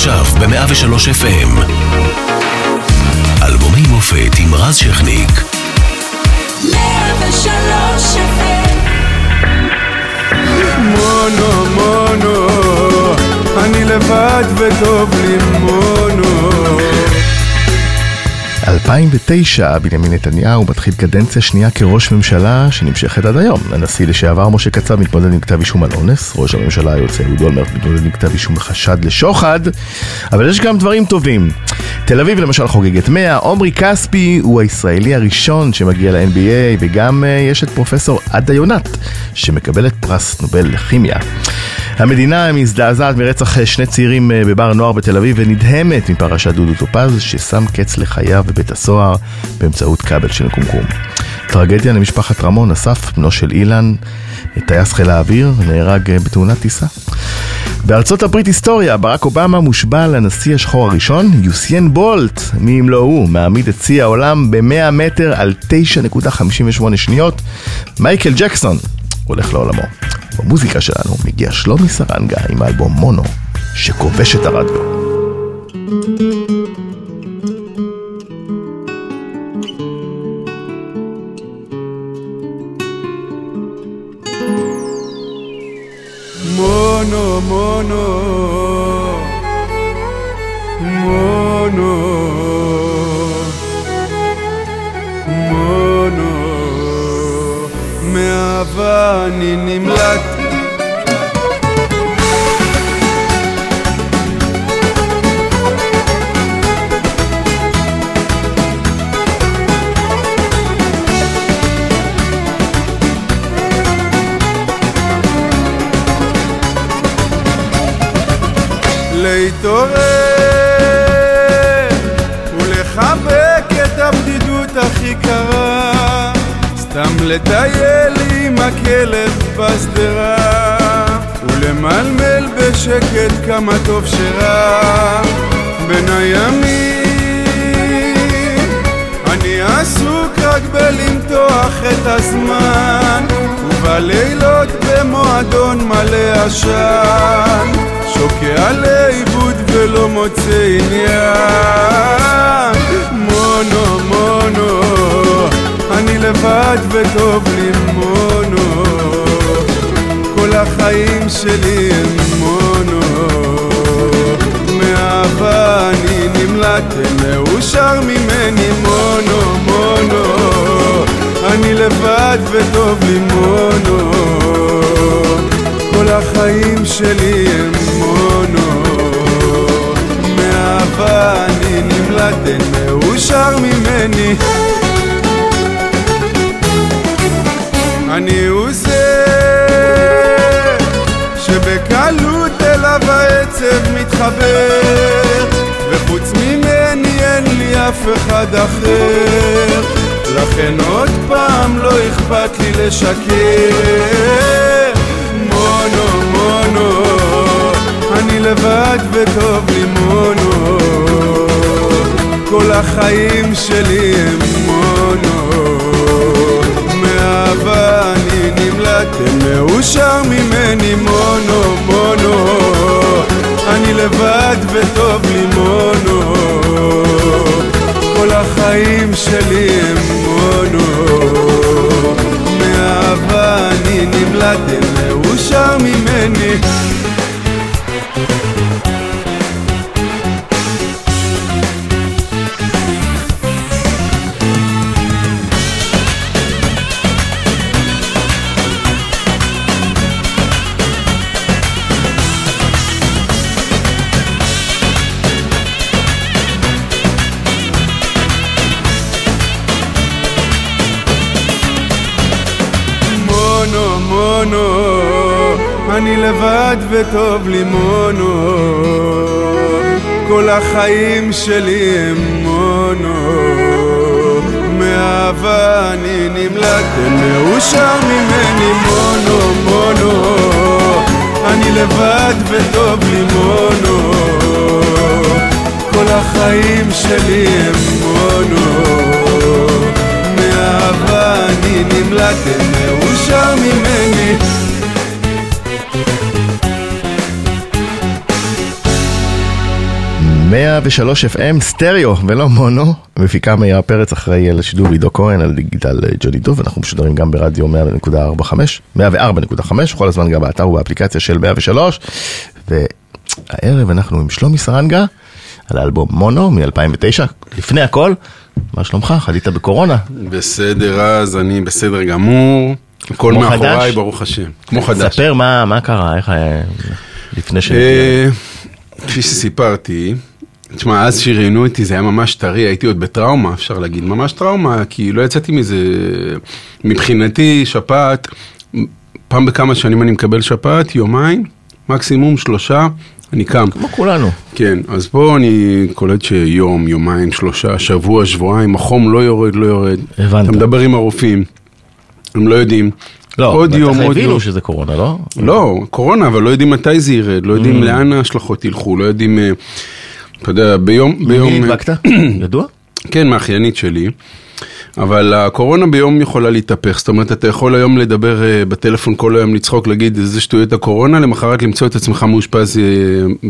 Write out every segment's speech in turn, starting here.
עכשיו ב-103 FM. אלבומי מופת עם רז שכניק. 103 FM מונו, מונו, אני לבד וטוב לי מונו. 2009, בנימין נתניהו מתחיל קדנציה שנייה כראש ממשלה שנמשכת עד היום. הנשיא לשעבר משה קצב מתמודד עם כתב אישום על אונס, ראש הממשלה היוצא אהוד אולמרט מתמודד עם כתב אישום בחשד לשוחד, אבל יש גם דברים טובים. תל אביב למשל חוגגת 100, עומרי כספי הוא הישראלי הראשון שמגיע ל-NBA, וגם uh, יש את פרופסור עדה יונת, שמקבלת פרס נובל לכימיה. המדינה מזדעזעת מרצח שני צעירים אה, בבר נוער בתל אביב ונדהמת מפרשת דודו טופז ששם קץ לחייו בבית הסוהר באמצעות כבל של קומקום. טרגדיה למשפחת רמון, אסף, בנו של אילן, טייס חיל האוויר, נהרג אה, בתאונת טיסה. בארצות הברית היסטוריה, ברק אובמה מושבע לנשיא השחור הראשון, יוסיין בולט, מי אם לא הוא, מעמיד את שיא העולם ב-100 מטר על 9.58 שניות. מייקל ג'קסון הולך לעולמו. במוזיקה שלנו מגיע שלומי סרנגה עם האלבום מונו, שכובש את הרדיו. מונו, מונו, מאהבה אני נמלט. להתעורר לטייל עם הכלב בשדרה ולמלמל בשקט כמה טוב שרע. בין הימים אני עסוק רק בלמתוח את הזמן ובלילות במועדון מלא עשן. שוקע לאיבוד ולא מוצא עניין. מונו מונו אני לבד וטוב לי מונו כל החיים שלי הם מונו. מאהבה אני נמלט מאושר ממני מונו מונו. אני לבד וטוב לי מונו כל החיים שלי הם מונו. מאהבה אני נמלט אין מאושר ממני אני הוא זה שבקלות אליו העצב מתחבר וחוץ ממני אין לי אף אחד אחר. לכן עוד פעם לא אכפת לי לשקר. מונו מונו אני לבד וטוב לי מונו. כל החיים שלי הם מונו מאהבה אני נמלט מאושר ממני מונו מונו. אני לבד וטוב לי מונו. כל החיים שלי הם מונו. מאהבה אני נמלט מאושר ממני לבד וטוב לי מונו כל החיים שלי הם מונו. מאהבה אני נמלט מאושר ממני מונו מונו. אני לבד וטוב לי מונו כל החיים שלי הם מונו. מאהבה אני נמלט מאושר ממני 103 FM סטריאו ולא מונו, מפיקה מאירה פרץ אחראי על השידור עידו כהן, על דיגיטל אה, ג'וני דוב, אנחנו משודרים גם ברדיו 100.45, 104.5, כל הזמן גם באתר ובאפליקציה של 103, והערב אנחנו עם שלומי סרנגה, על האלבום מונו מ-2009, לפני הכל, מה שלומך? חלית בקורונה? בסדר אז, אני בסדר גמור, הכל מאחוריי, חדש? ברוך השם, כמו חדש. ספר מה, מה קרה, איך, אה, לפני ש... אה, כפי שסיפרתי, תשמע, אז שראיינו אותי זה היה ממש טרי, הייתי עוד בטראומה, אפשר להגיד, ממש טראומה, כי לא יצאתי מזה, מבחינתי, שפעת, פעם בכמה שנים אני מקבל שפעת, יומיים, מקסימום שלושה, אני קם. כמו כולנו. כן, אז פה אני קולט שיום, יומיים, שלושה, שבוע, שבועיים, החום לא יורד, לא יורד. הבנת. אתה מדבר עם הרופאים, הם לא יודעים. לא, עוד יום, עוד הבינו יום. שזה קורונה, לא? לא, קורונה, אבל לא יודעים מתי זה ירד, לא Mm. יודעים לאן ההשלכות ילכו, לא יודעים, אה, אתה יודע, ביום, ביום, ממי נדבקת? ידוע? כן, מאחיינית שלי, אבל הקורונה ביום יכולה להתהפך, זאת אומרת, אתה יכול היום לדבר אה, בטלפון כל היום, לצחוק, להגיד איזה שטויות הקורונה, למחרת למצוא את עצמך מאושפז אה,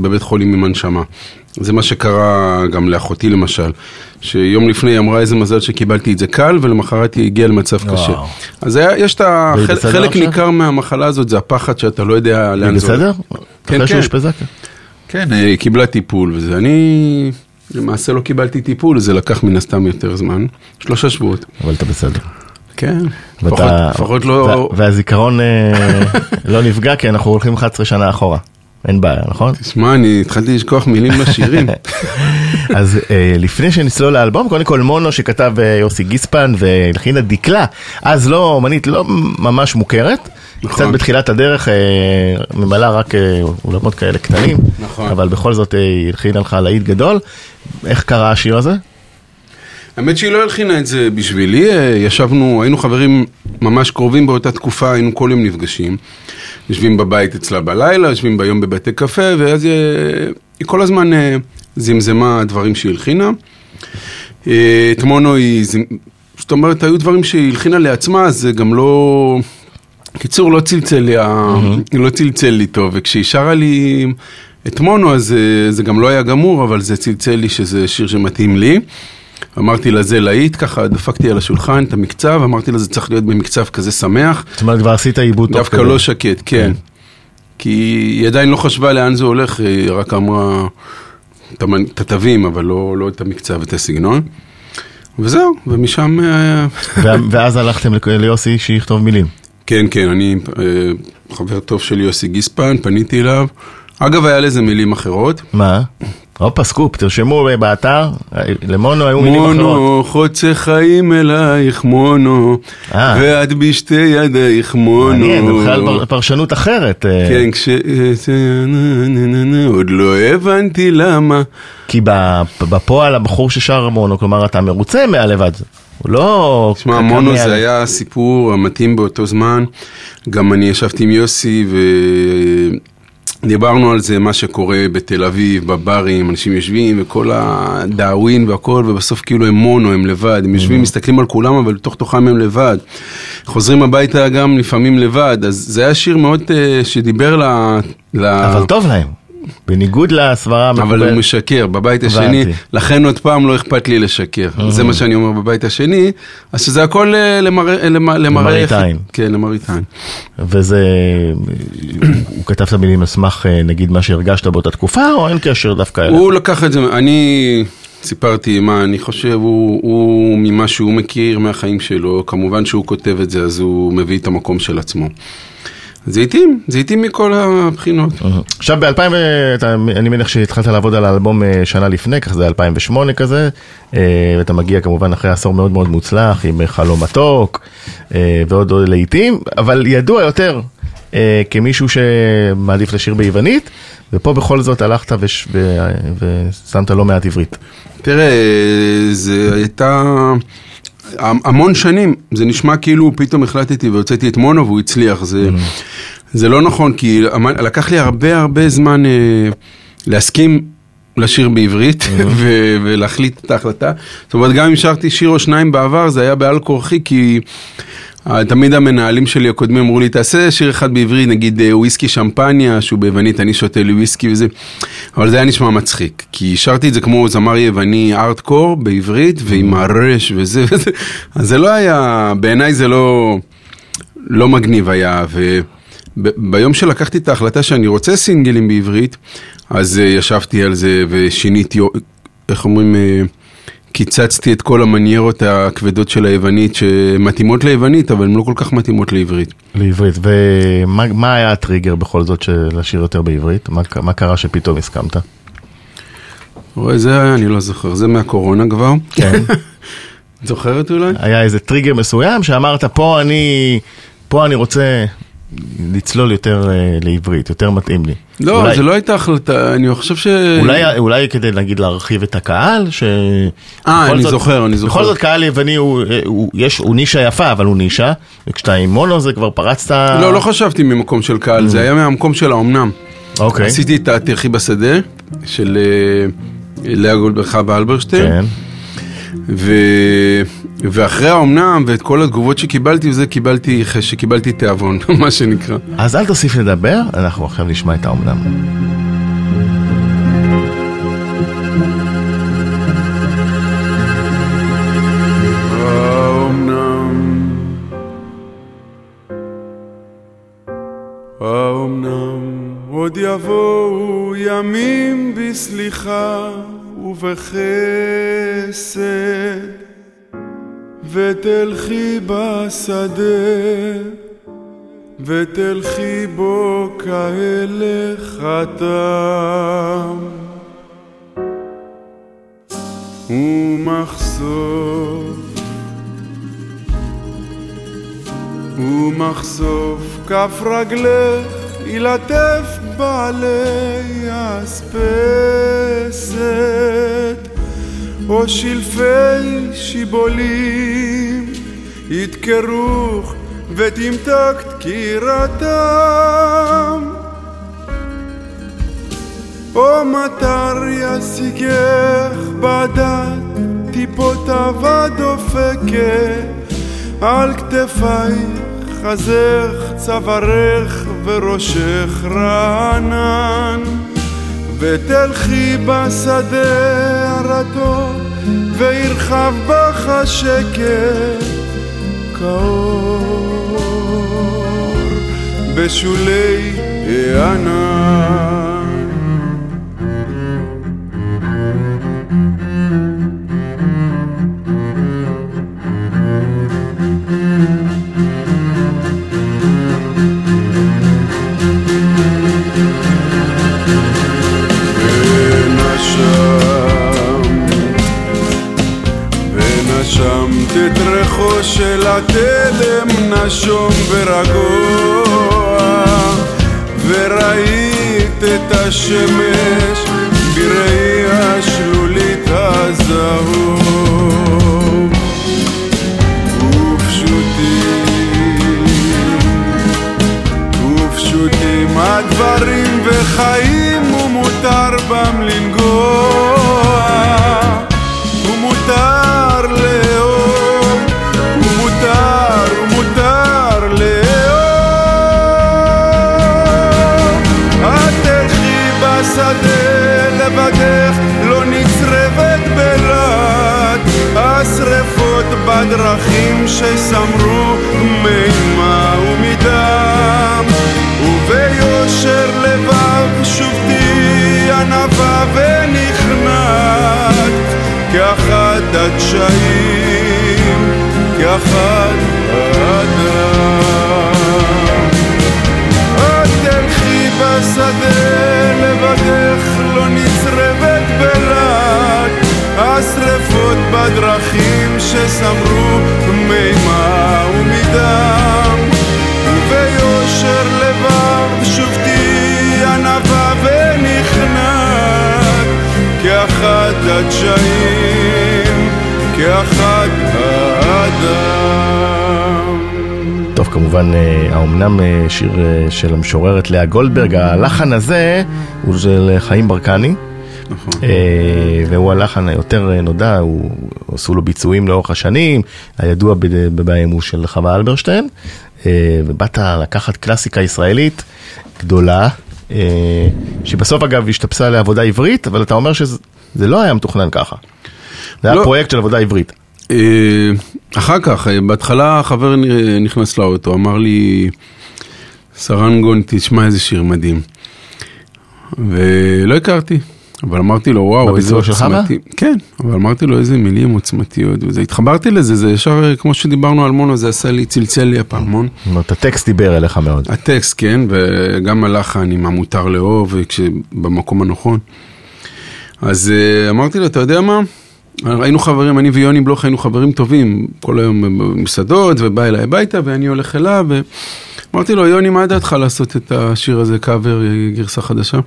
בבית חולים עם הנשמה. זה מה שקרה גם לאחותי למשל, שיום לפני היא אמרה איזה מזל שקיבלתי את זה קל, ולמחרת היא הגיעה למצב קשה. וואו. אז היה, יש את ה... והיא חלק? ניכר מהמחלה הזאת, זה הפחד שאתה לא יודע לאן זה הולך. בסדר? כן, אחרי כן. שאושפזה? כן, היא קיבלה טיפול וזה. אני למעשה לא קיבלתי טיפול, זה לקח מן הסתם יותר זמן. שלושה שבועות. אבל אתה בסדר. כן. לפחות- לא... וה- והזיכרון אה, לא נפגע כי אנחנו הולכים 11 שנה אחורה. אין בעיה, נכון? תשמע, אני התחלתי לשכוח מילים בשירים. אז אה, לפני שנצלול לאלבום, קודם כל מונו שכתב אה, יוסי גיספן והלחינה דקלה, אז לא אומנית לא ממש מוכרת, נכון. קצת בתחילת הדרך אה, ממלאה רק אה, אולמות כאלה קטנים, נכון. אבל בכל זאת אה, היא הלחינה לך להיט גדול. איך קרה השיר הזה? האמת שהיא לא הלחינה את זה בשבילי, אה, ישבנו, היינו חברים ממש קרובים באותה תקופה, היינו כל יום נפגשים. יושבים בבית אצלה בלילה, יושבים ביום בבתי קפה, ואז אה, היא כל הזמן אה, זמזמה דברים שהיא הלחינה. אה, את מונו היא, זמ- זאת אומרת, היו דברים שהיא הלחינה לעצמה, אז זה גם לא... קיצור, לא צלצל לי, לא צלצל לי טוב, וכשהיא שרה לי את מונו, אז אה, זה גם לא היה גמור, אבל זה צלצל לי שזה שיר שמתאים לי. אמרתי לה, זה להיט, ככה דפקתי על השולחן את המקצב, אמרתי לה, זה צריך להיות במקצב כזה שמח, זאת אומרת כבר עשית עיבוד תוך דווקא. לא שקט, כן. כי היא עדיין לא חשבה לאן זה הולך, היא רק אמרה את התווים, אבל לא לא את המקצב, את הסגנון. וזהו, ומשם... אה, ואז הלכתם לכ- ליוסי שיכתוב מילים. כן, כן, אני אה, חבר טוב של יוסי גיספן, פניתי אליו. אגב, היה לזה מילים אחרות. מה? הופה סקופ, תרשמו אה, באתר, אה, למונו היו מילים אחרות. מונו, חוצה חיים אלייך מונו. ואת בשתי ידייך מונו. מעניין, זה בכלל פר- פרשנות אחרת. כן, כש... עוד לא הבנתי למה. כי בפועל הבחור ששר מונו, כלומר אתה מרוצה מהלבד. הוא לא... תשמע, מונו. זה היה הסיפור המתאים באותו זמן. גם אני ישבתי עם יוסי ודיברנו על זה, מה שקורה בתל אביב, בברים, אנשים יושבים וכל הדאווין והכל, ובסוף כאילו הם מונו, הם לבד. הם יושבים, מסתכלים על כולם, אבל בתוך תוכם הם לבד. חוזרים הביתה גם לפעמים לבד. אז זה היה שיר מאוד אה, שדיבר. ל... אבל טוב להם. בניגוד לסברה אבל הוא המקובלת. משקר, בבית השני, הבנתי. לכן עוד פעם לא אכפת לי לשקר. זה מה שאני אומר בבית השני, אז שזה הכל אה, למראה... למ- למראה... למראית עין. כן, למראית עין. וזה... הוא כתב את המילים על סמך אה, נגיד מה שהרגשת באותה תקופה, או אין קשר דווקא אליו? הוא לקח את זה, אני סיפרתי מה אני חושב, הוא, הוא ממה שהוא מכיר מהחיים שלו, כמובן שהוא כותב את זה, אז הוא מביא את המקום של עצמו. זה התאים מכל הבחינות. עכשיו ב-2000, אני מניח שהתחלת לעבוד על האלבום אה, שנה לפני, כך זה 2008 כזה, אה, ואתה מגיע כמובן אחרי עשור מאוד מאוד מוצלח עם אה, חלום מתוק ועוד עוד לעיתים, אבל ידוע יותר אה, כמישהו שמעדיף לשיר ביוונית, ופה בכל זאת הלכת וש- ו- ושמת לא מעט עברית. תראה, זה הייתה המון שנים, זה נשמע כאילו פתאום החלטתי והוצאתי את מונו והוא הצליח, זה, זה לא נכון, כי לקח לי הרבה הרבה זמן אה, להסכים לשיר בעברית ו- ולהחליט את ההחלטה. זאת אומרת, גם אם שרתי שיר או שניים בעבר, זה היה בעל כורחי, כי תמיד המנהלים שלי הקודמים אמרו לי, תעשה שיר אחד בעברית, נגיד אה, וויסקי שמפניה, שהוא ביוונית, אני שותה לי וויסקי וזה, אבל זה היה נשמע מצחיק, כי שרתי את זה כמו זמר יווני ארטקור בעברית, ועם הרש וזה. וזה, אז זה לא היה, בעיניי זה לא, לא מגניב היה, וביום שלקחתי את ההחלטה שאני רוצה סינגלים בעברית, אז אה, ישבתי על זה ושיניתי, איך אומרים, אה, קיצצתי את כל המניירות הכבדות של היוונית שמתאימות ליוונית, אבל הן לא כל כך מתאימות לעברית. לעברית, ומה מה היה הטריגר בכל זאת של לשיר יותר בעברית? מה, מה קרה שפתאום הסכמת? רואה, זה היה, אני לא זוכר, זה מהקורונה כבר. כן. זוכרת אולי? היה איזה טריגר מסוים שאמרת, פה אני, פה אני רוצה לצלול יותר אה, לעברית, יותר מתאים לי. לא, אולי, זה לא הייתה החלטה, אני חושב ש... אולי, אולי כדי נגיד להרחיב את הקהל, ש... אה, אני זאת- זוכר, אני זוכר. בכל זאת קהל יווני הוא, הוא, יש, הוא נישה יפה, אבל הוא נישה, וכשאתה עם מונו זה כבר פרצת... לא, לא חשבתי ממקום של קהל, זה היה מהמקום של האומנם. אוקיי. עשיתי את התלכי בשדה של אה, לאה גולדברג חווה אלברשטיין. כן. ו... ואחרי האומנם ואת כל התגובות שקיבלתי וזה קיבלתי שקיבלתי תיאבון, מה שנקרא. אז אל תוסיף לדבר, אנחנו עכשיו נשמע את. האומנם? האומנם עוד יבואו ימים בסליחה ובחסד ותלכי בשדה ותלכי בו כהלך חתם ומחשוף ומחשוף כף רגלך ילטף בעלי אספסת או שלפי שיבולים ידקרוך ותמתק דקירתם. או מטר ישיגך בדת טיפות אבד דופקת על כתפייך חזך צווארך וראשך רענן ותלכי בשדה הרטוב וירחב בך השקט כאור. בשולי הענן ונשמת את ריחו של התלם נשום ורגוע, וראית את השמש בראי השלולית הזהוב. ופשוטים ופשוטים הדברים וחיים לבדך לא נצרבת בלעד. השרפות בדרכים שסמרו מימה ומדם. וביושר לבב שוב תהי ענווה ונכנעת כאחד הדשאים, כאחד נצרבת בלעד השרפות בדרכים שסמרו מימה ומדם וביושר לבב שוב תהי ענווה ונכנעת כאחד הדשאים, כאחד האדם. טוב, כמובן, אה, האומנם אה, שיר אה, של המשוררת לאה גולדברג, הלחן הזה הוא של חיים ברקני, נכון. אה, והוא הלחן היותר נודע, הוא, עשו לו ביצועים לאורך השנים, הידוע ב- בהם הוא של חווה אלברשטיין, אה, ובאת לקחת קלאסיקה ישראלית גדולה, אה, שבסוף אגב השתפסה לעבודה עברית, אבל אתה אומר שזה זה לא היה מתוכנן ככה. זה היה לא. פרויקט של עבודה עברית. אחר כך, בהתחלה חבר נכנס לאוטו, אמר לי, סרנגון, תשמע איזה שיר מדהים. ולא הכרתי, אבל אמרתי לו, וואו, איזה? עוצמתי. כן, אבל אמרתי לו, איזה מילים עוצמתיות וזה. התחברתי לזה, זה ישר, כמו שדיברנו על מונו, זה עשה לי, צלצל לי הפעמון. זאת אומרת, הטקסט דיבר אליך מאוד. הטקסט, כן, וגם הלחן עם המותר לאהוב, במקום הנכון. אז אה, אמרתי לו, אתה יודע מה? היינו חברים, אני ויוני בלוך היינו חברים טובים, כל היום במסעדות, ובא אליי הביתה, ואני הולך אליו, ואמרתי לו, יוני, מה דעתך לעשות את השיר הזה, קאבר, אה, גרסה חדשה?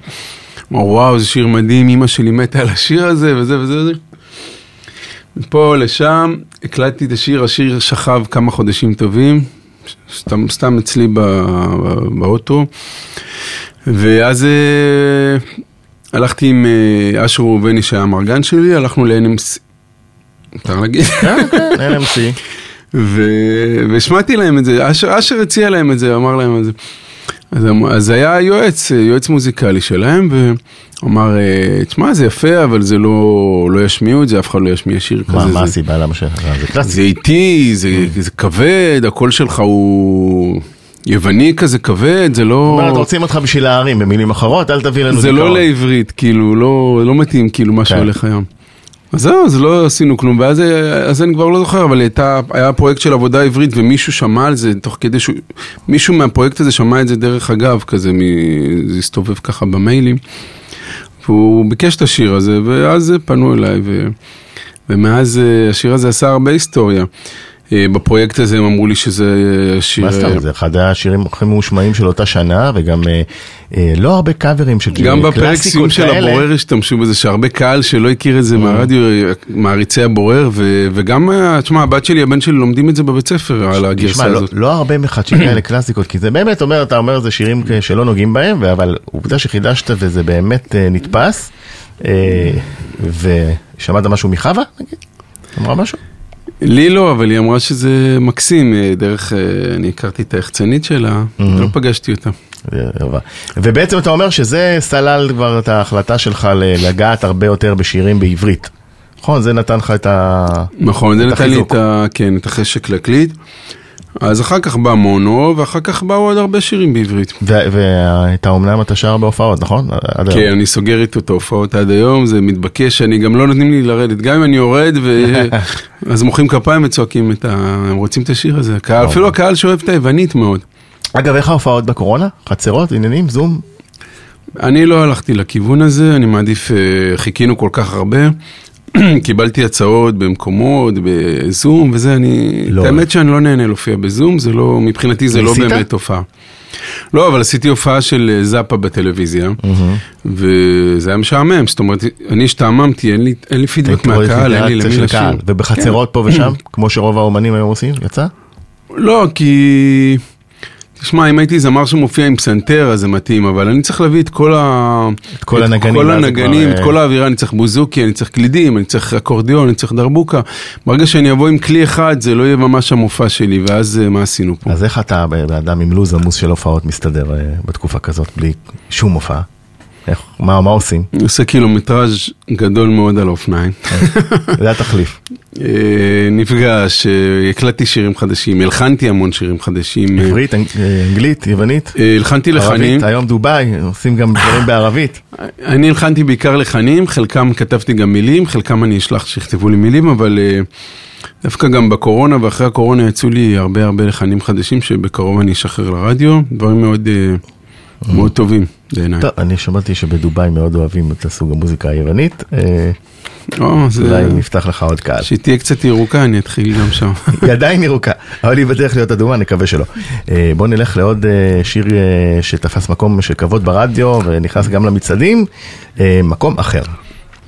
אמר, וואו, זה שיר מדהים, אמא שלי מתה על השיר הזה, וזה וזה וזה. מפה לשם, הקלטתי את השיר, השיר שכב כמה חודשים טובים, סתם, סתם אצלי ב, ב, באוטו, ואז אה, הלכתי עם אה, אשר ראובני שהיה המרגן שלי, הלכנו ל-NMC, מותר להגיד? כן, כן, NMC. והשמעתי להם את זה, אשר, אשר הציע להם את זה, אמר להם את זה. אז, אז היה יועץ, יועץ מוזיקלי שלהם, והוא אמר, אה, תשמע, זה יפה, אבל זה לא, לא ישמיעו את זה, אף אחד לא ישמיע שיר כזה. מה מה זה- הסיבה למה ש... זה קלאסי. זה איטי, זה, זה כבד, הקול שלך הוא יווני כזה כבד, זה לא... זאת אומרת, רוצים אותך בשביל הערים, במילים אחרות, אל תביא לנו זה. לא לעברית, כאילו, לא, לא מתאים כאילו מה כן. שהולך היום. אז זהו, אז לא עשינו כלום, ואז אז אני כבר לא זוכר, אבל הייתה, היה פרויקט של עבודה עברית ומישהו שמע על זה תוך כדי שהוא, מישהו מהפרויקט הזה שמע את זה דרך אגב, כזה, מ, זה הסתובב ככה במיילים, והוא ביקש את השיר הזה, ואז פנו אליי, ו, ומאז אה, השיר הזה עשה הרבה היסטוריה. אה, בפרויקט הזה הם אמרו לי שזה אה, שיר... מה זאת אומרת, זה אחד השירים הכי ממושמעים של אותה שנה, וגם אה, לא הרבה קאברים של גם בפרק קלאסיקות סיום של כאלה. הבורר השתמשו בזה, שהרבה קהל שלא הכיר את זה מהרדיו, מעריצי הבורר, וגם, תשמע, הבת שלי, הבן שלי לומדים את זה בבית ספר, על הגרסה לא, הזאת. לא הרבה מחדשים כאלה קלאסיקות, כי זה באמת אומר, אתה אומר, זה שירים שלא נוגעים בהם, אבל עובדה שחידשת וזה באמת נתפס. ושמעת משהו מחווה, נגיד? אמרה משהו? לי לא, אבל היא אמרה שזה מקסים, אה, דרך, אה, אני הכרתי את היחצנית שלה, לא פגשתי אותה. ובעצם אתה אומר שזה סלל כבר את ההחלטה שלך לגעת הרבה יותר בשירים בעברית. נכון, זה נתן לך את ה... נכון, זה נתן לי החיזוק. את ה... כן, את החשק להקליט. אז אחר כך בא מונו, ואחר כך באו עוד הרבה שירים בעברית. ואת האומנם אתה שר בהופעות, נכון? עד היום. כן, אני סוגר איתו את ההופעות עד היום, זה מתבקש, אני גם לא נותנים לי לרדת, גם אם אני יורד, ו... אז מוחאים כפיים וצועקים את ה... הם רוצים את השיר הזה, הקהל, אפילו הקהל שאוהב את היוונית מאוד. אגב, איך ההופעות בקורונה? חצרות, עניינים, זום? אני לא הלכתי לכיוון הזה, אני מעדיף, אה, חיכינו כל כך הרבה, קיבלתי הצעות במקומות, בזום וזה, אני, לא. את האמת שאני לא נהנה להופיע בזום, זה לא, מבחינתי זה לא? באמת הופעה. לא, אבל עשיתי הופעה של אה, זאפה בטלוויזיה, וזה היה משעמם, זאת אומרת, אני השתעממתי, אין לי, אין לי פידבק מהקהל, אין לי למי לשיר. ובחצרות פה ושם, כמו שרוב האומנים היום עושים, יצא? לא, כי... תשמע, אם הייתי זמר שמופיע עם פסנתר, אז זה מתאים, אבל אני צריך להביא את כל ה... את כל הנגנים, כל הנגנים, כבר, את אה, כל האווירה, אני צריך בוזוקי, אני צריך קלידים, אני צריך אקורדיון, אני צריך דרבוקה. ברגע שאני אבוא עם כלי אחד, זה לא יהיה ממש המופע שלי, ואז אה, מה עשינו פה? אז איך אתה, אדם עם לו"ז עמוס של הופעות, מסתדר אה, בתקופה כזאת, בלי שום הופעה? איך, מה, מה עושים? אני עושה קילומטראז' גדול מאוד על האופניים. זה התחליף. אה, נפגש, אה, הקלטתי שירים חדשים, הלחנתי המון שירים חדשים. אה, עברית, אנג- אנגלית, יוונית, הלחנתי לחנים. ערבית, היום דובאי, עושים גם דברים בערבית. אני הלחנתי בעיקר לחנים, חלקם כתבתי גם מילים, חלקם אני אשלח שיכתבו לי מילים, אבל דווקא גם בקורונה ואחרי הקורונה יצאו לי הרבה הרבה לחנים חדשים שבקרוב אני אשחרר לרדיו, דברים מאוד, מאוד טובים בעיניי. טוב, אני שמעתי שבדובאי מאוד אוהבים את הסוג המוזיקה היוונית, אה, או, זה- אולי נפתח לך עוד קהל. שהיא תהיה קצת ירוקה, אני אתחיל גם שם. היא עדיין ירוקה, אבל היא בדרך להיות אדומה, נקווה שלא. אה, בוא נלך לעוד אה, שיר שתפס מקום של כבוד ברדיו ונכנס גם למצעדים, מקום אחר.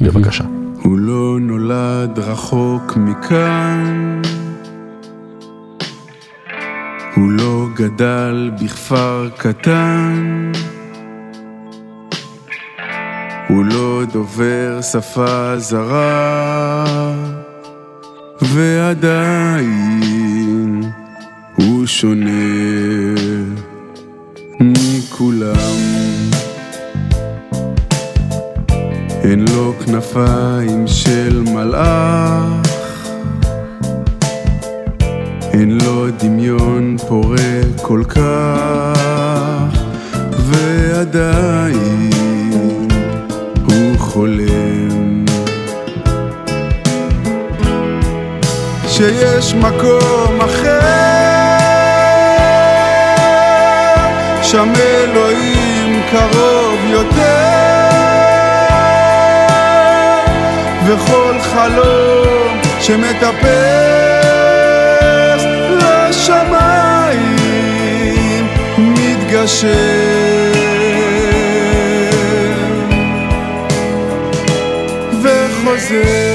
בבקשה. הוא לא נולד רחוק מכאן, הוא לא גדל בכפר קטן, הוא לא דובר שפה זרה, ועדיין הוא שונה מכולם. אין לו כנפיים של מלאך, אין לו דמיון פורה כל כך, ועדיין שיש מקום אחר, שם אלוהים קרוב יותר, וכל חלום שמטפס לשמיים מתגשם. וחוזר.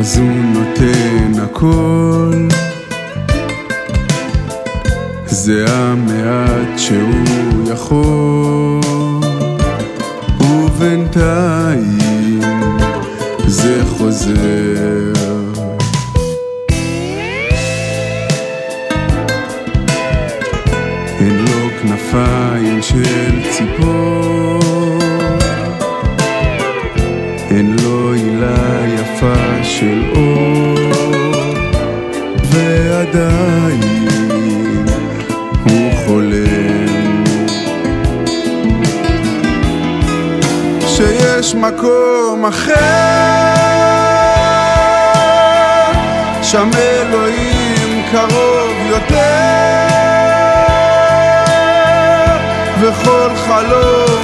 אז הוא נותן הכל, זה המעט שהוא יכול, ובינתיים זה חוזר.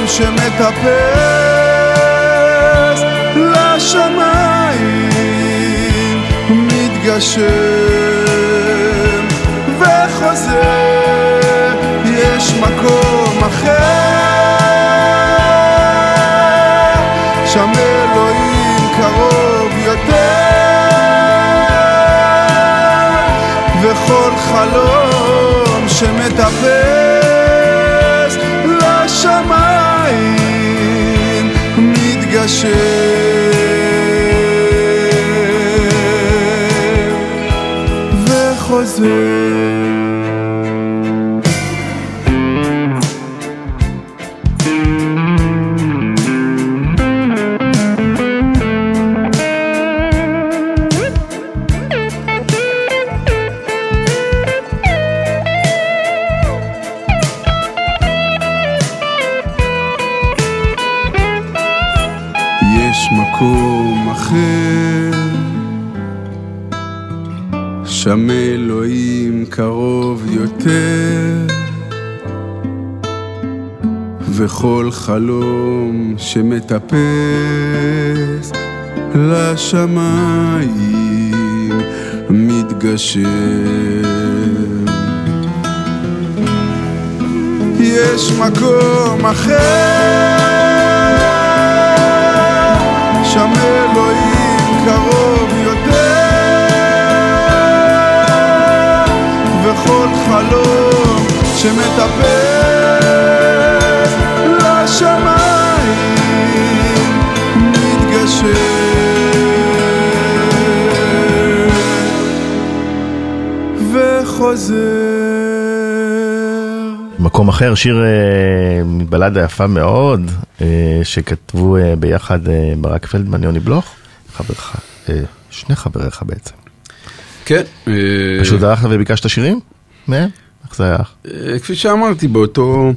שמטפס לשמיים מתגשם וחוזר, יש מקום אחר, שם אלוהים קרוב יותר, וכל חלום שמטפס מתגשם וחוזר. שם אלוהים קרוב יותר, וכל חלום שמטפס לשמיים מתגשם. יש מקום אחר, שם אלוהים קרוב וכל חלום שמטפס לשמיים מתגשם וחוזר. מקום אחר, שיר אה, מבלדה יפה מאוד, אה, שכתבו אה, ביחד אה, ברק פלדמן, יוני בלוך, חברך, אה, שני חבריך בעצם. כן. אה, פשוט הלכת וביקשת שירים? מהם? איך זה היה? אה, כפי שאמרתי, באותו,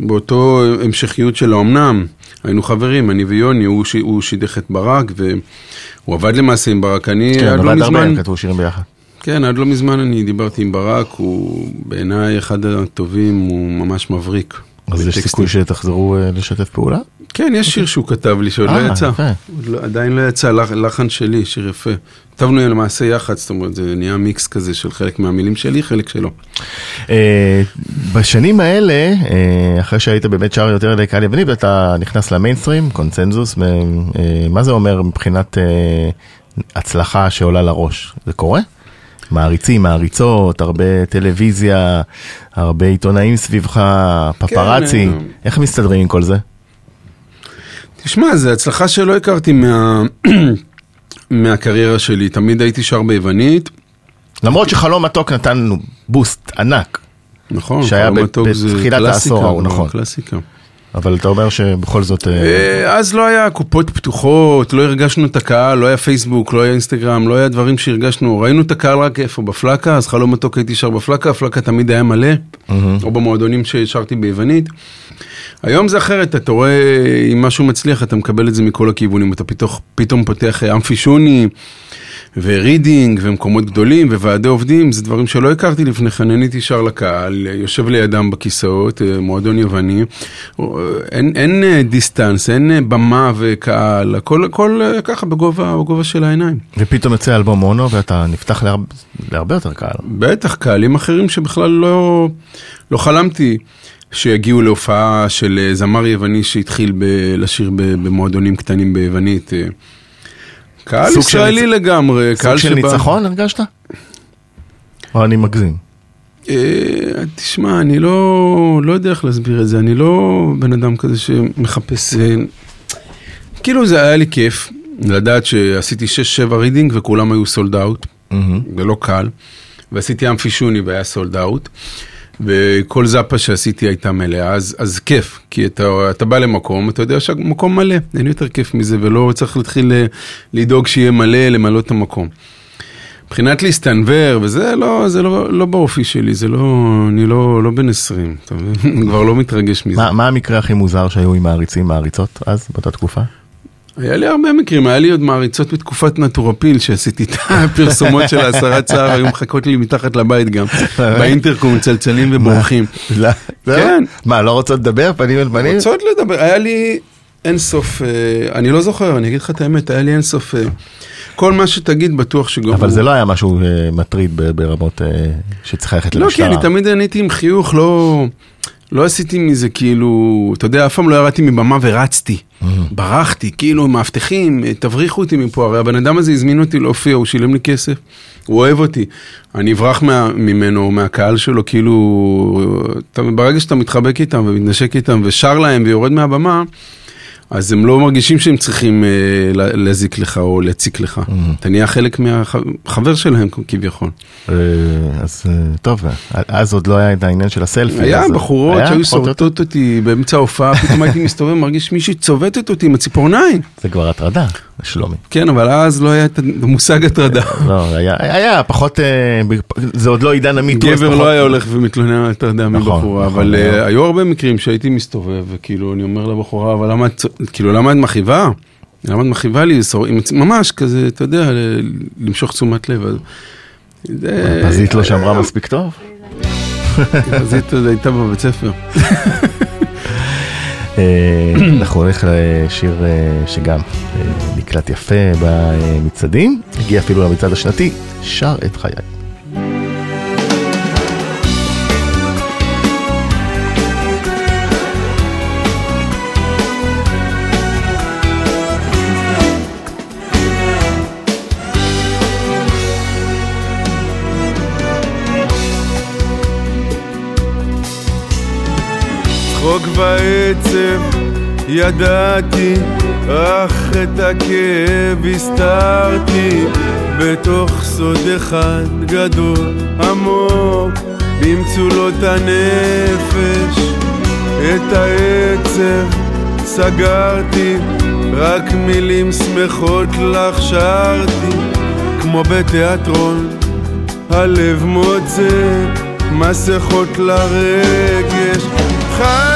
באותו המשכיות של האומנם, היינו חברים, אני ויוני, הוא, ש- הוא שידך את ברק, והוא עבד למעשה עם ברק. אני כן, עד לא מזמן, ארבל כתבו שירים ביחד. כן, עד לא מזמן אני דיברתי עם ברק, הוא בעיניי אחד הטובים, הוא ממש מבריק. אז יש. סיכוי שתחזרו אה, לשתף פעולה? כן, יש שיר שהוא כתב לי שעוד אה, לא יצא. יפה. עוד לא- עדיין לא יצא, לח- לחן שלי, שיר יפה. כתבנו למעשה יחד, זאת אומרת, זה נהיה מיקס כזה של חלק מהמילים שלי, חלק שלו. אה, בשנים האלה, אה, אחרי שהיית באמת שר יותר לקהל יווני, ואתה נכנס למיינסטרים, קונצנזוס, אה, אה, מה זה אומר מבחינת אה, הצלחה שעולה לראש? זה קורה? מעריצים, מעריצות, הרבה טלוויזיה, הרבה עיתונאים סביבך, פפראצי. אה. איך מסתדרים עם כל זה? תשמע, זו הצלחה שלא הכרתי מה... מהקריירה שלי. תמיד הייתי שר ביוונית, למרות שחלום מתוק נתן לנו בוסט ענק, נכון, שהיה חלום ב- מתוק זה בתחילת קלאסיקה, העשור ההוא, כבר, נכון. קלאסיקה. אבל אתה אומר שבכל זאת... אה, אה, אז לא היה קופות פתוחות, לא הרגשנו את הקהל, לא היה פייסבוק, לא היה אינסטגרם, לא היה דברים שהרגשנו, ראינו את הקהל רק איפה, בפלקה, אז חלום מתוק הייתי שר בפלקה, הפלקה תמיד היה מלא, או במועדונים ששרתי ביוונית. היום זה אחרת, אתה רואה אם משהו מצליח, אתה מקבל את זה מכל הכיוונים, אתה פתאום, פתאום פותח אה, אמפי שוני, ו רידינג, ומקומות גדולים, וועדי עובדים, זה דברים שלא הכרתי לפני כן, אני הייתי שר לקהל, יושב לידם בכיסאות, אה, מועדון יווני, אה, אין, אין distance, אין במה וקהל, הכל, הכל ככה בגובה, בגובה של העיניים. ופתאום יוצא אלבום מונו ואתה נפתח להרבה, להרבה יותר קהל. בטח, קהלים אחרים שבכלל לא, לא חלמתי שיגיעו להופעה של אה, זמר יווני שהתחיל ב- לשיר ב- במועדונים קטנים ביוונית. אה. קהל סוג של ישראלי ניצ- לגמרי, סוג קהל של ניצחון הרגשת? או אני מגזים? אה, תשמע, אני לא, לא יודע איך להסביר את זה, אני לא בן אדם כזה שמחפש... אה, כאילו זה היה לי כיף לדעת שעשיתי 6-7 רידינג וכולם היו sold out. מהמם. זה לא קל, ועשיתי אמפי שוני והיה sold out, וכל זאפה שעשיתי הייתה מלאה, אז, אז כיף, כי אתה, אתה בא למקום, אתה יודע שהמקום מלא, אין יותר כיף מזה, ולא צריך להתחיל אה, לדאוג שיהיה מלא, למלא את המקום. מבחינת להסתנוור, וזה לא, זה לא, לא באופי שלי, זה לא, אני לא, לא בן 20, אתה מבין? כבר לא מתרגש מזה. מה מה המקרה הכי מוזר שהיו עם מעריצים, מעריצות אז, באותה תקופה? היה לי הרבה מקרים, היה לי עוד מעריצות בתקופת נטורפיל שעשיתי את הפרסומות של ההסרת שיער, היו מחכות לי מתחת לבית גם, באינטרקום מצלצלים ובורחים. לא, זהו? כן. מה, לא רוצות לדבר פנים אל פנים? רוצות לדבר, היה לי אין סוף, אה, אני לא זוכר, אני אגיד לך את האמת, היה לי אין סוף, אה, כל מה שתגיד בטוח שגם... אבל זה לא היה משהו אה, מטריד ברמות שצריך ללכת לא, כי למשטרה. אני תמיד עניתי עם חיוך, לא... לא עשיתי מזה כאילו, אתה יודע, אף פעם לא ירדתי מבמה ורצתי. ברחתי, כאילו, מאבטחים, תבריחו אותי מפה, הרי הבן אדם הזה הזמין אותי להופיע, הוא שילם לי כסף, הוא אוהב אותי. אני אברח מה, ממנו, מהקהל שלו, כאילו, אתה, ברגע שאתה מתחבק איתם ומתנשק איתם ושר להם ויורד מהבמה, אז הם לא מרגישים שהם צריכים אה, לה- להזיק לך או להציק לך. אתה נהיה חלק מהחבר שלהם כביכול. אה, אז אה, טוב, אה, אז עוד לא היה את העניין של הסלפי. היה אז- בחורות שהיו? שורטות אותי באמצע ההופעה, פתאום הייתי מסתובב, מרגיש מישהי צובטת אותי עם הציפורניים. זה כבר הטרדה, שלומי. כן, אבל אז לא היה את המושג הטרדה. לא, היה, היה פחות, אה, זה עוד לא עידן. אז גבר פחות- לא היה הולך ומתלונן על הטרדה נכון, מבחורה, נכון, אבל. אה, היו הרבה מקרים שהייתי מסתובב, וכאילו, אני אומר לבחורה, אבל למה את, כאילו, למה את מכאיבה? למה את מכאיבה לי? ממש כזה, אתה יודע, למשוך תשומת לב. פזית לא שמרה מספיק טוב? פזית הייתה בבית ספר. אה, אנחנו נלך לשיר אה, שגם אה, נקלט יפה במצעדים, הגיע אפילו למצעד השנתי, שר את חיי. צחוק ועצב ידעתי, אך את הכאב הסתרתי. בתוך סוד אחד גדול עמוק במצולות הנפש. את העצב סגרתי, רק מילים שמחות לך שרתי. כמו בתיאטרון הלב מוצא מסכות לרגש. חי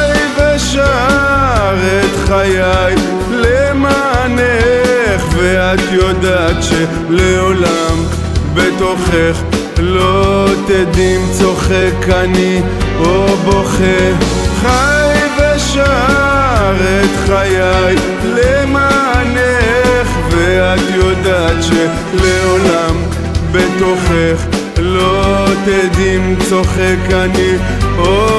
ושר את חיי למענך ואת יודעת שלעולם בתוכך לא תדעים צוחק אני או בוכה. חי ושר את חיי למענך ואת יודעת שלעולם בתוכך לא תדעים צוחק אני או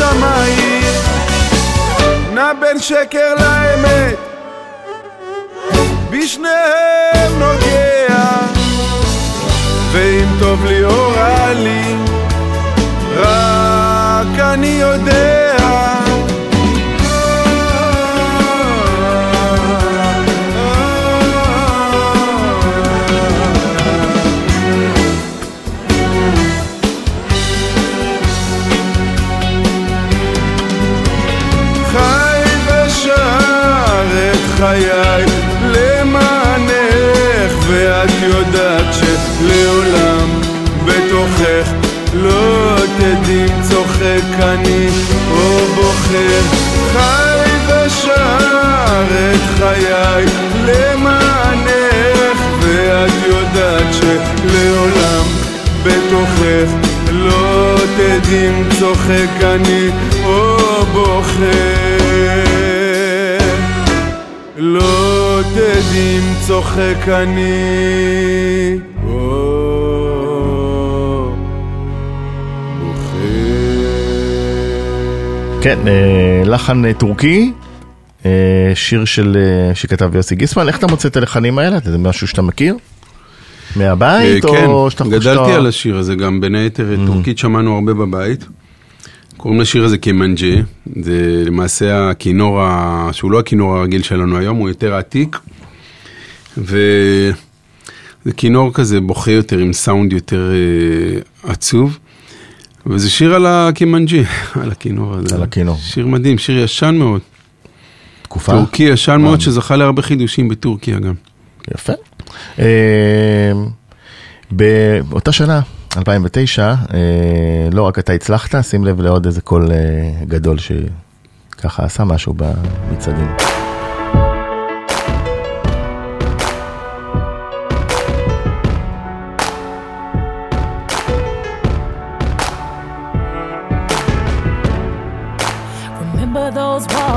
השמיים נע בין שקר לאמת. בשניהם נוגע. ואם טוב לי או רע לי רק אני יודע צוחק אני או בוחר חי ושר את חיי למענך ואת יודעת שלעולם בתוכך לא תדעי אם צוחק אני או בוחר. לא תדעי אם צוחק אני כן, אה, לחן אה, טורקי, אה, שיר של, שכתב יוסי גיסמן, איך אתה מוצא את הלחנים האלה? זה משהו שאתה מכיר? מהבית אה, או שאתה כן, חושב גדלתי שאתה- על השיר הזה גם, בין היתר טורקית שמענו הרבה בבית. קוראים לשיר הזה קמנג'ה, זה למעשה הכינור, ה- שהוא לא הכינור הרגיל שלנו היום, הוא יותר עתיק. וזה כינור כזה בוכה יותר, עם סאונד יותר עצוב. וזה שיר על הקמנג'ה, על הכינור הזה. על הכינור. שיר מדהים, שיר ישן מאוד. תקופה? טורקי ישן מאוד, שזכה להרבה חידושים בטורקיה גם. יפה. אה, באותה שנה, 2009, אה, לא רק אתה הצלחת, שים לב לעוד איזה קול אה, גדול שככה עשה משהו במצעדים.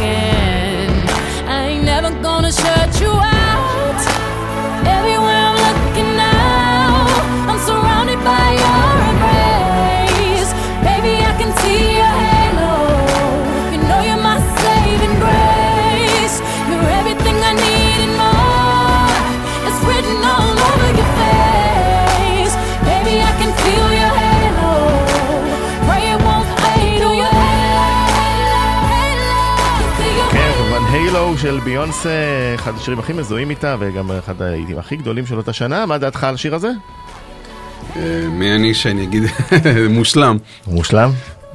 I ain't never gonna shut you out. ביונסה, אחד השירים הכי מזוהים איתה וגם אחד העיתים הכי גדולים של אותה שנה. מה דעתך על השיר הזה? אה, מי אני שאני אגיד, מושלם. מושלם?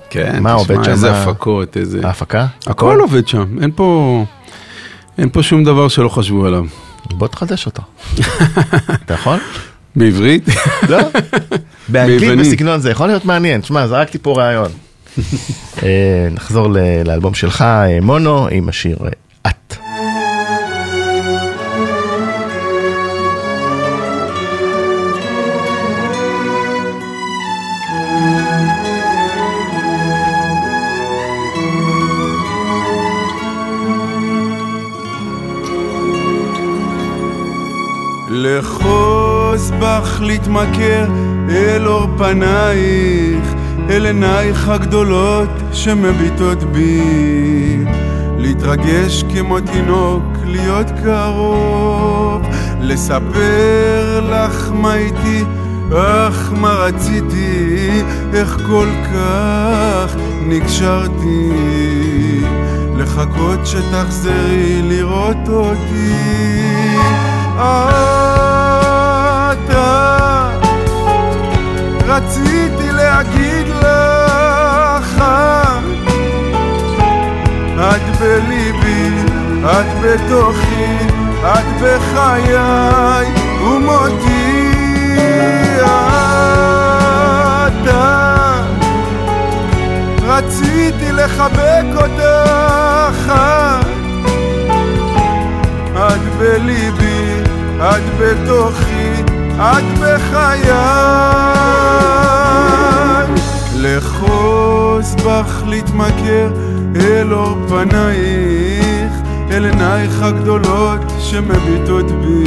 כן, מה עובד שם? איזה הפקות, איזה... ההפקה? הכל עובד שם, אין פה... אין פה שום דבר שלא חשבו עליו. בוא תחדש אותו. אתה יכול? בעברית? לא? באנגלית. בסגנון זה יכול להיות מעניין. תשמע, זרקתי פה רעיון. אה, נחזור לאלבום שלך, אה, מונו, עם השיר את. לחוז בך להתמכר אל אור פנייך, אל עינייך הגדולות שמביטות בי. להתרגש כמו תינוק, להיות קרוב, לספר לך מה איתי, אך מה רציתי, איך כל כך נקשרתי. לחכות שתחזרי לראות אותי. אתה רציתי להגיד לך את בליבי, את בתוכי, את בחיי ומותי אתה לחבק אותך את בליבי, את בתוכי, את בחיי. לחוז בך להתמכר אל אור פנייך אל עינייך הגדולות שמביטות בי.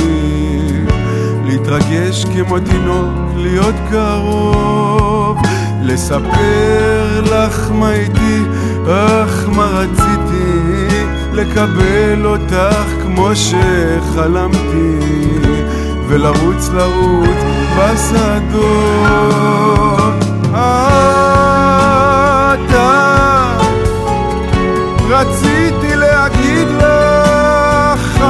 להתרגש כמו תינוק, להיות קרוב. לספר לך מה איתי, אך מה רציתי לקבל אותך כמו שחלמתי ולרוץ לרוץ בשדות. אתה רציתי להגיד לך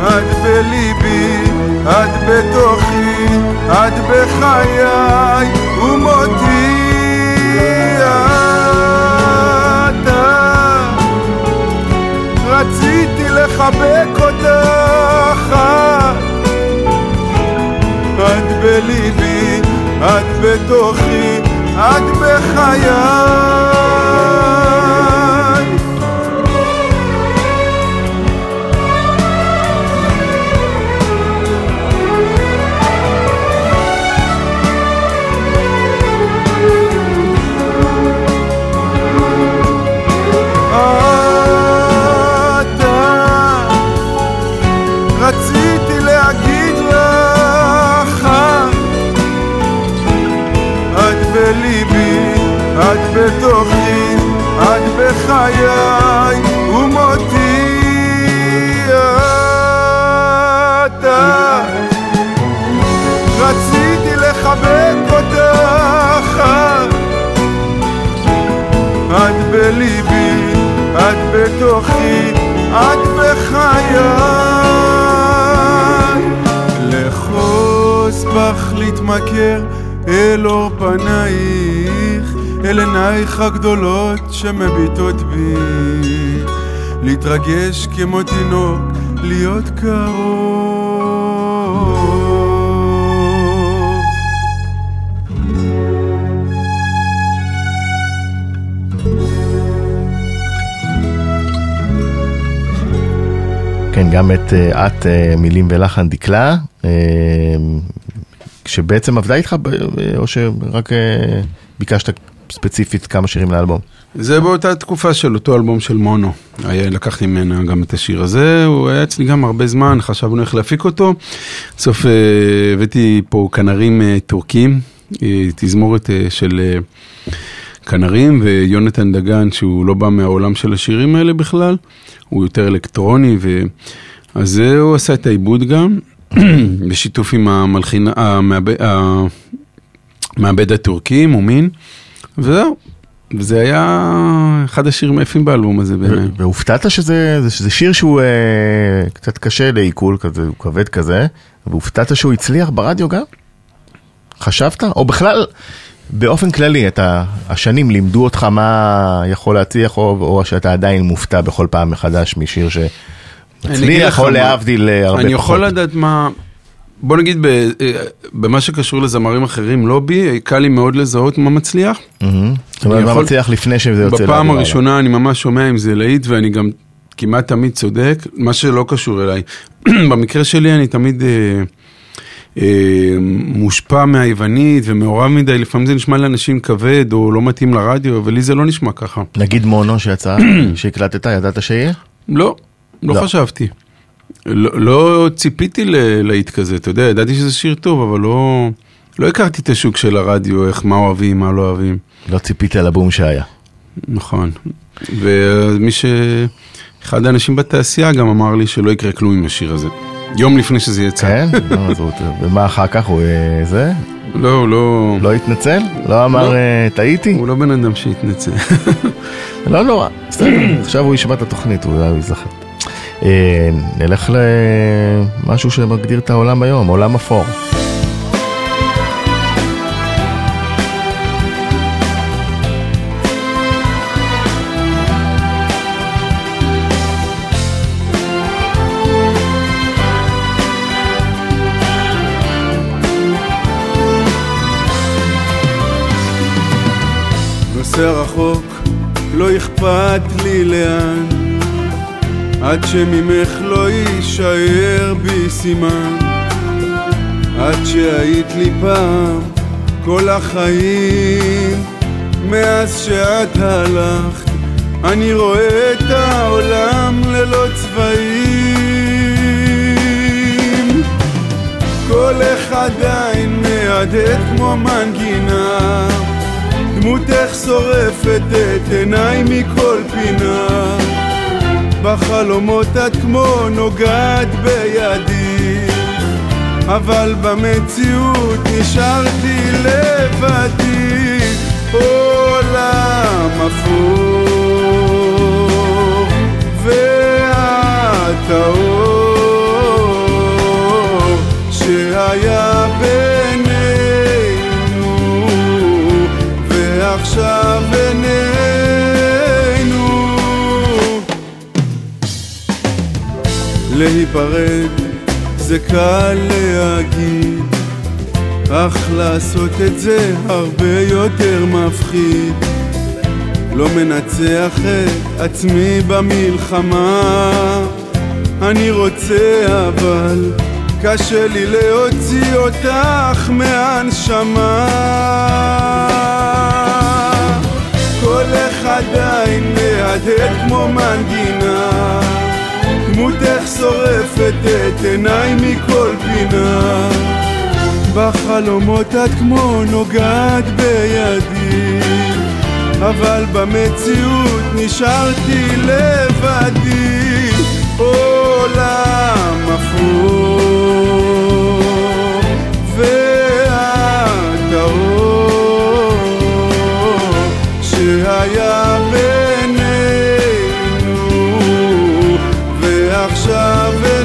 את בליבי, את בתוכי, את בחיי ומותי לחבק אותך. את בליבי, את בתוכי, את בחיי בתוכי, את בחיי ומותי אתה. רציתי לחבק אותך. את בליבי, את בתוכי, את בחיי. לחוז בך להתמכר אל אור פנייך, אל עינייך הגדולות שמביטות בי. להתרגש כמו תינוק, להיות קרוב. כן, גם את אה, את אה, מילים ולחן דקלה, אה, שבעצם עבדה איתך, או שרק ביקשת ספציפית כמה שירים לאלבום? זה באותה תקופה של אותו אלבום של מונו. היה, לקחתי ממנה גם את השיר הזה, הוא היה אצלי גם הרבה זמן, חשבנו איך להפיק אותו. בסוף אה, הבאתי פה כנרים אה, טורקים, אה, תזמורת של כנרים, ויונתן דגן, שהוא לא בא מהעולם של השירים האלה בכלל, הוא יותר אלקטרוני, ו... אז הוא עשה את העיבוד גם, בשיתוף עם המלחין, המעבד הטורקי, מומין, וזהו. וזה היה אחד השירים היפים באלבום הזה בעיניי. והופתעת שזה, שזה שיר שהוא אה, קצת קשה לעיכול כזה, הוא כבד כזה, והופתעת שהוא הצליח ברדיו גם? חשבת? או בכלל, באופן כללי, את ה- השנים לימדו אותך מה יכול להצליח, או, או שאתה עדיין מופתע בכל פעם מחדש משיר שמצליח, או להבדיל אה, הרבה פחות. אני יכול לדעת מה, בוא נגיד ב, אה, במה שקשור לזמרים אחרים, לא בי, קל לי מאוד לזהות מה מצליח. זאת אומרת, מה מצליח לפני שזה יוצא בפעם הראשונה אני ממש שומע אם זה להיט ואני גם כמעט תמיד צודק, מה שלא קשור אליי. במקרה שלי אני תמיד אה, אה, מושפע מהיוונית ומעורב מדי, לפעמים זה נשמע לאנשים כבד או לא מתאים לרדיו, ולי זה לא נשמע ככה. נגיד מונו שיצא, שהקלטת, ידעת שיהיה? לא, לא, לא. חשבתי. לא, לא ציפיתי ל- להיט כזה, אתה יודע, ידעתי שזה שיר טוב, אבל לא, לא הכרתי את השוק של הרדיו, איך, מה אוהבים, מה לא אוהבים. לא ציפית על הבום שהיה. נכון. ומי ש... אחד האנשים בתעשייה גם אמר לי שלא יקרה כלום עם השיר הזה. יום לפני שזה יצא. כן? לא, ומה אחר כך הוא אה, זה? לא, הוא לא... לא התנצל? לא אמר לא. אה, טעיתי? הוא לא בן אדם שהתנצל. לא נורא, בסדר, עכשיו הוא ישמע את התוכנית, הוא ייזכר. אה, נלך למשהו שמגדיר את העולם היום, עולם אפור. נוסע רחוק, לא אכפת לי לאן עד שממך לא יישאר בי סימן, עד שהיית לי פעם כל החיים, מאז שאת הלכת, אני רואה את העולם ללא צבעים. קולך עדיין מהדהד כמו מנגינה, דמותך שורפת את עיניי מכל פינה. בחלומות את כמו נוגעת בידי, אבל במציאות נשארתי לבדי. עולם אפור, ואת להיפרד זה קל להגיד אך לעשות את זה הרבה יותר מפחיד. לא מנצח את עצמי במלחמה אני רוצה אבל קשה לי להוציא אותך מהנשמה. קולך עדיין מהדהד כמו מנגינה דמותך שורפת את עיניי מכל פינה. בחלומות את כמו נוגעת בידי אבל במציאות נשארתי לבדי. עולם אפור ואת האור שהיה בינינו ועכשיו בינינו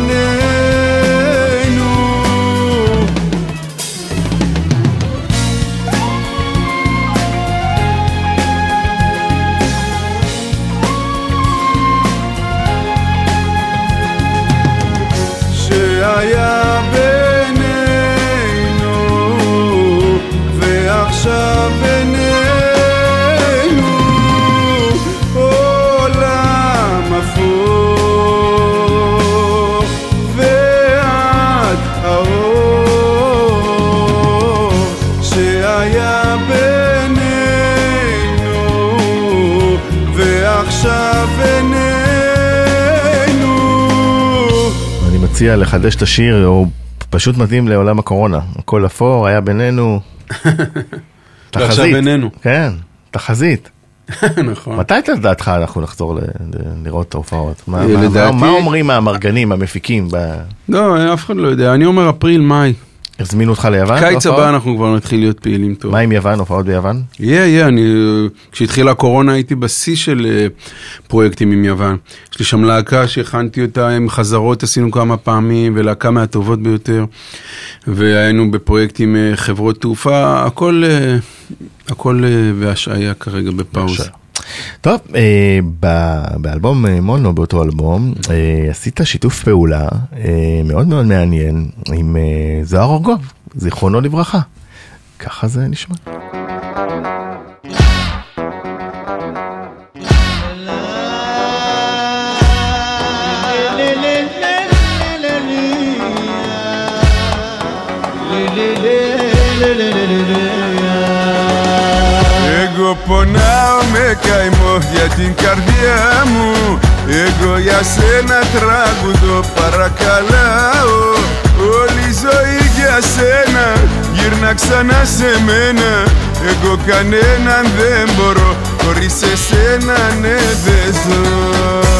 מציע לחדש את השיר, הוא פשוט מתאים לעולם הקורונה. הכל אפור, היה בינינו. ועכשיו בינינו. כן, תחזית. נכון. מתי לדעתך אנחנו נחזור לראות את ההופעות? מה- אה, אומרים המארגנים, המפיקים? לא, אף אחד לא יודע. אני אומר אפריל, מאי. הזמינו אותך ליוון? קיץ? הבא אנחנו כבר נתחיל להיות פעילים טוב. מה עם יוון, הופעות ביוון? יהיה, יהיה, אני... כשהתחילה הקורונה הייתי בשיא של אה, פרויקטים עם יוון. יש לי שם להקה שהכנתי אותה עם חזרות, עשינו כמה פעמים, ולהקה מהטובות ביותר. והיינו בפרויקטים עם אה, חברות תעופה, הכל, אה, הכל בהשעיה כרגע בפאוזה. טוב, אה, באלבום אה, מונו, באותו אלבום, אה, עשית שיתוף פעולה אה, מאוד מאוד מעניין עם אה, זוהר ארגוב, זיכרונו לברכה. ככה זה נשמע. Πονάω με καημό για την καρδιά μου. Εγώ για σένα τραγουδώ παρακαλάω. Όλη η ζωή για σένα γύρνα ξανά σε μένα. Εγώ κανέναν δεν μπορώ χωρίς εσένα ναι δεν ζω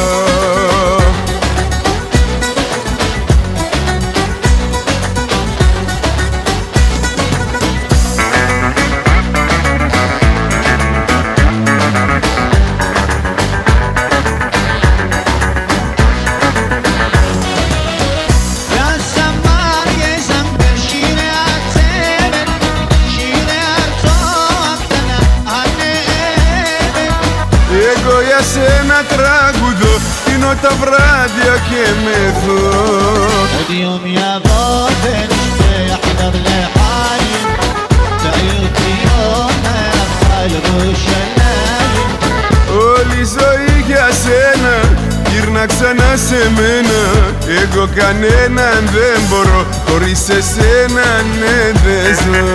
σε ένα τραγουδό Πίνω τα βράδια και μεθώ اليوم يا باطل احذر لحالي تعيط يوم القلب Όλη η ζωή για σένα Γύρνα ξανά σε μένα. Εγώ κανέναν δεν μπορώ Χωρίς εσένα ναι δεν ζω.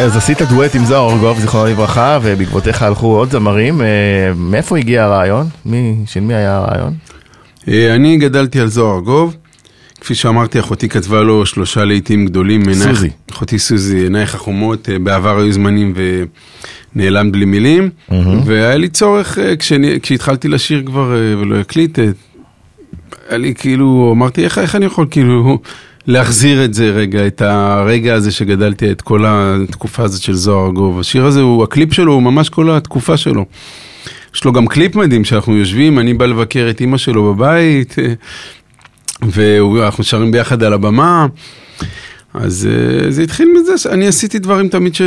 אז עשית דואט עם זוהר ארגוב, זיכרונו לברכה, ובעקבותיך הלכו עוד זמרים. אה, מאיפה הגיע הרעיון? מי, של מי היה הרעיון? אה, אני גדלתי על זוהר ארגוב. כפי שאמרתי, אחותי כתבה לו שלושה להיטים גדולים. סוזי. אחותי סוזי, עינייך החומות, אה, בעבר היו זמנים ונעלם בלי מילים. והיה לי צורך, כשאני- כשהתחלתי לשיר כבר ולא הקליט, היה לי כאילו, אמרתי, איך, איך אני יכול כאילו להחזיר את זה רגע, את הרגע הזה שגדלתי, את כל התקופה הזאת של זוהר ארגוב. השיר הזה, הוא, הקליפ שלו הוא ממש כל התקופה שלו. יש לו גם קליפ מדהים שאנחנו יושבים, אני בא לבקר את אימא שלו בבית, אה, ואנחנו שרים ביחד על הבמה. אז אה, זה התחיל מזה שאני עשיתי דברים תמיד ש...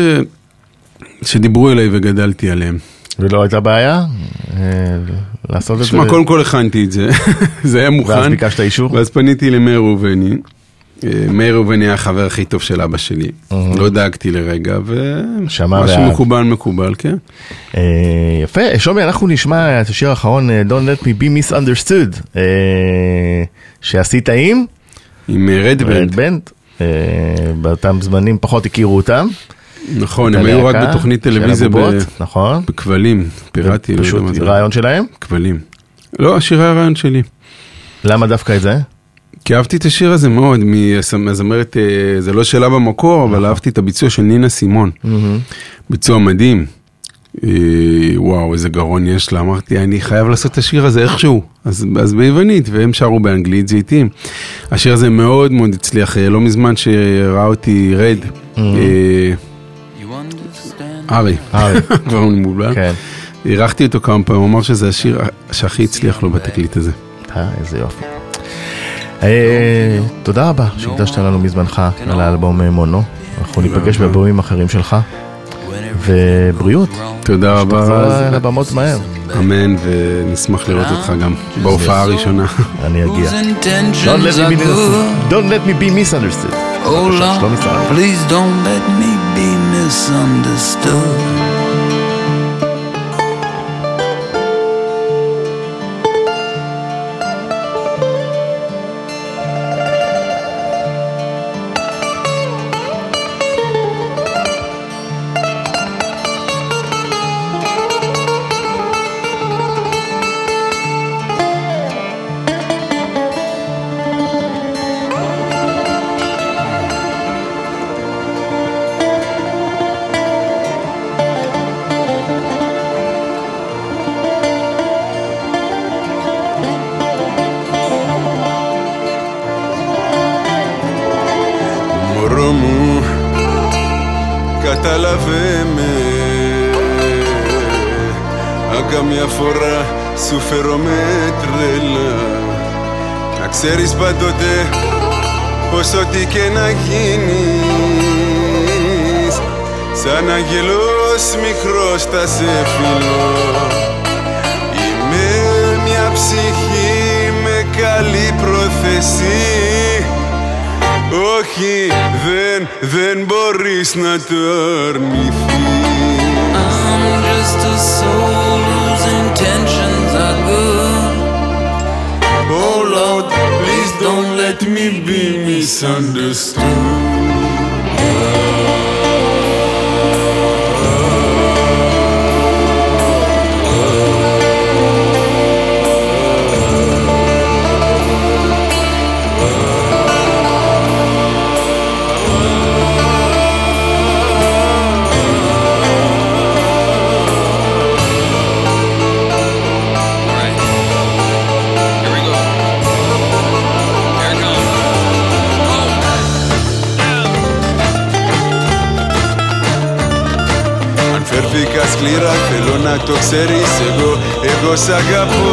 שדיברו אליי וגדלתי עליהם. ולא הייתה בעיה אה, לעשות את זה? תשמע, קודם כל הכנתי את זה, זה היה מוכן. ואז ביקשת אישור? ואז פניתי למאיר ראובני. אה, מאיר ראובני היה החבר הכי טוב של אבא שלי. לא דאגתי לרגע, ומה ואהב. שמקובל מקובל, כן. אה, יפה, שלומי, אנחנו נשמע את השיר האחרון, אה, Don't Let Me Be Misunderstood, אה, שעשית עם עם רדבנד. רד בנד, אה, באותם זמנים פחות הכירו אותם. נכון, הם היו רק בתוכנית טלוויזיה נכון, בכבלים, פיראטי, לא פשוט. רעיון שלהם. כבלים. לא, השיר היה רעיון שלי. למה דווקא את זה? כי אהבתי את השיר הזה מאוד, מהזמרת, אה, זה לא שלה במקור, אבל אהבתי את הביצוע של נינה סימון. ביצוע מדהים. אה, וואו, איזה גרון יש לה, אמרתי, אני חייב לעשות את השיר הזה איכשהו. אז, אז ביוונית, והם שרו באנגלית, זה איתי. השיר הזה מאוד מאוד הצליח, אה, לא מזמן שראה אותי רד, ארי, ארי. כבר מבולבל. כן. אירחתי אותו כמה פעמים, הוא אמר שזה השיר שהכי הצליח לו בתקליט הזה. אה, איזה יופי. אה, תודה רבה שהקדשת לנו מזמנך על האלבום אה, מונו. אנחנו ניפגש באלבומים אחרים שלך. ובריאות. תודה רבה, שתחזור רז. לבמות מהר. אמן, ונשמח לראות אותך גם בהופעה הראשונה. אני אגיע. Don't let me be misunderstood. Oh Lord, please don't let me be misunderstood. Ξέρεις πάντοτε πως ό,τι και να γίνεις Σαν αγγελός μικρός θα σε φιλώ. Είμαι μια ψυχή με καλή πρόθεση. Όχι, δεν, δεν μπορείς να το αρνηθείς. I'm just a soul let me be misunderstood φέρθηκα σκληρά θέλω να το ξέρεις εγώ, εγώ σ' αγαπώ.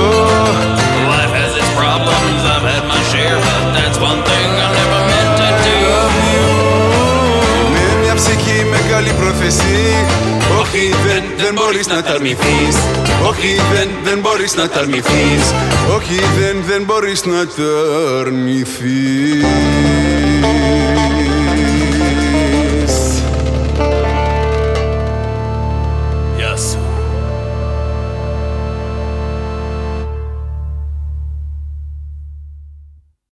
Life has its problems, I've had my share, but that's one thing I never meant to do. Με μια ψυχή με καλή πρόθεση. Όχι δεν, δεν μπορείς να τα αρνηθείς. Όχι δεν, δεν μπορείς να τα αρνηθείς. Όχι δεν, δεν μπορείς να τα αρνηθείς